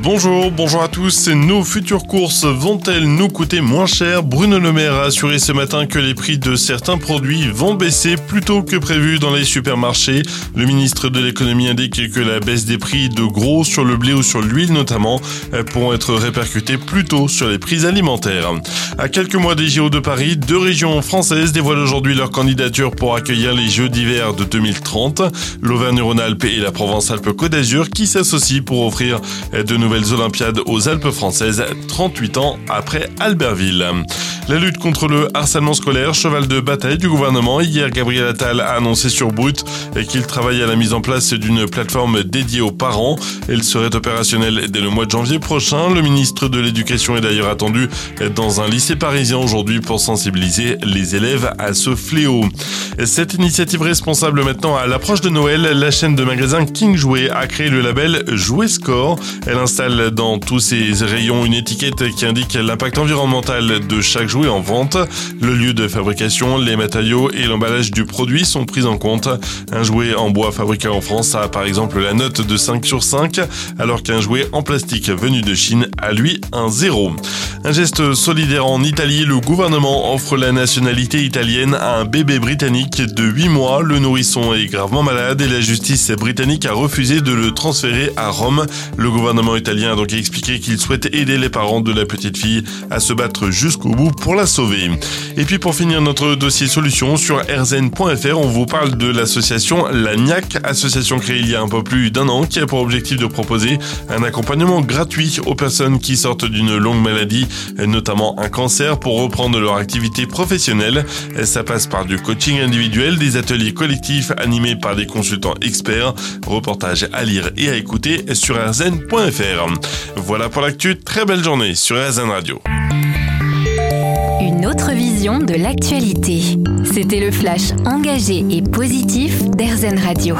Bonjour, bonjour à tous. Nos futures courses vont-elles nous coûter moins cher? Bruno Le Maire a assuré ce matin que les prix de certains produits vont baisser plus tôt que prévu dans les supermarchés. Le ministre de l'économie indique que la baisse des prix de gros sur le blé ou sur l'huile notamment pourront être répercutées plus tôt sur les prix alimentaires. À quelques mois des JO de Paris, deux régions françaises dévoilent aujourd'hui leur candidature pour accueillir les Jeux d'hiver de 2030. L'Auvergne-Rhône-Alpes et la Provence-Alpes-Côte d'Azur qui s'associent pour offrir de nouvelles Olympiades aux Alpes françaises 38 ans après Albertville. La lutte contre le harcèlement scolaire, cheval de bataille du gouvernement. Hier, Gabriel Attal a annoncé sur Brut qu'il travaille à la mise en place d'une plateforme dédiée aux parents. Elle serait opérationnelle dès le mois de janvier prochain. Le ministre de l'Éducation est d'ailleurs attendu dans un lycée parisien aujourd'hui pour sensibiliser les élèves à ce fléau. Cette initiative responsable maintenant à l'approche de Noël, la chaîne de magasins King Jouet a créé le label Jouet Score. Elle installe dans tous ses rayons une étiquette qui indique l'impact environnemental de chaque jouet en vente. Le lieu de fabrication, les matériaux et l'emballage du produit sont pris en compte. Un jouet en bois fabriqué en France a par exemple la note de 5 sur 5, alors qu'un jouet en plastique venu de Chine a lui un 0. Un geste solidaire en Italie, le gouvernement offre la nationalité italienne à un bébé britannique de 8 mois. Le nourrisson est gravement malade et la justice britannique a refusé de le transférer à Rome. Le gouvernement italien a donc expliqué qu'il souhaite aider les parents de la petite fille à se battre jusqu'au bout pour la sauver. Et puis pour finir notre dossier solution sur rzn.fr, on vous parle de l'association LANIAC, association créée il y a un peu plus d'un an qui a pour objectif de proposer un accompagnement gratuit aux personnes qui sortent d'une longue maladie, notamment un cancer, pour reprendre leur activité professionnelle. Ça passe par du coaching individuel, des ateliers collectifs animés par des consultants experts, reportages à lire et à écouter sur rzn.fr. Voilà pour l'actu, très belle journée sur RZN Radio. Autre vision de l'actualité. C'était le flash engagé et positif d'Airzen Radio.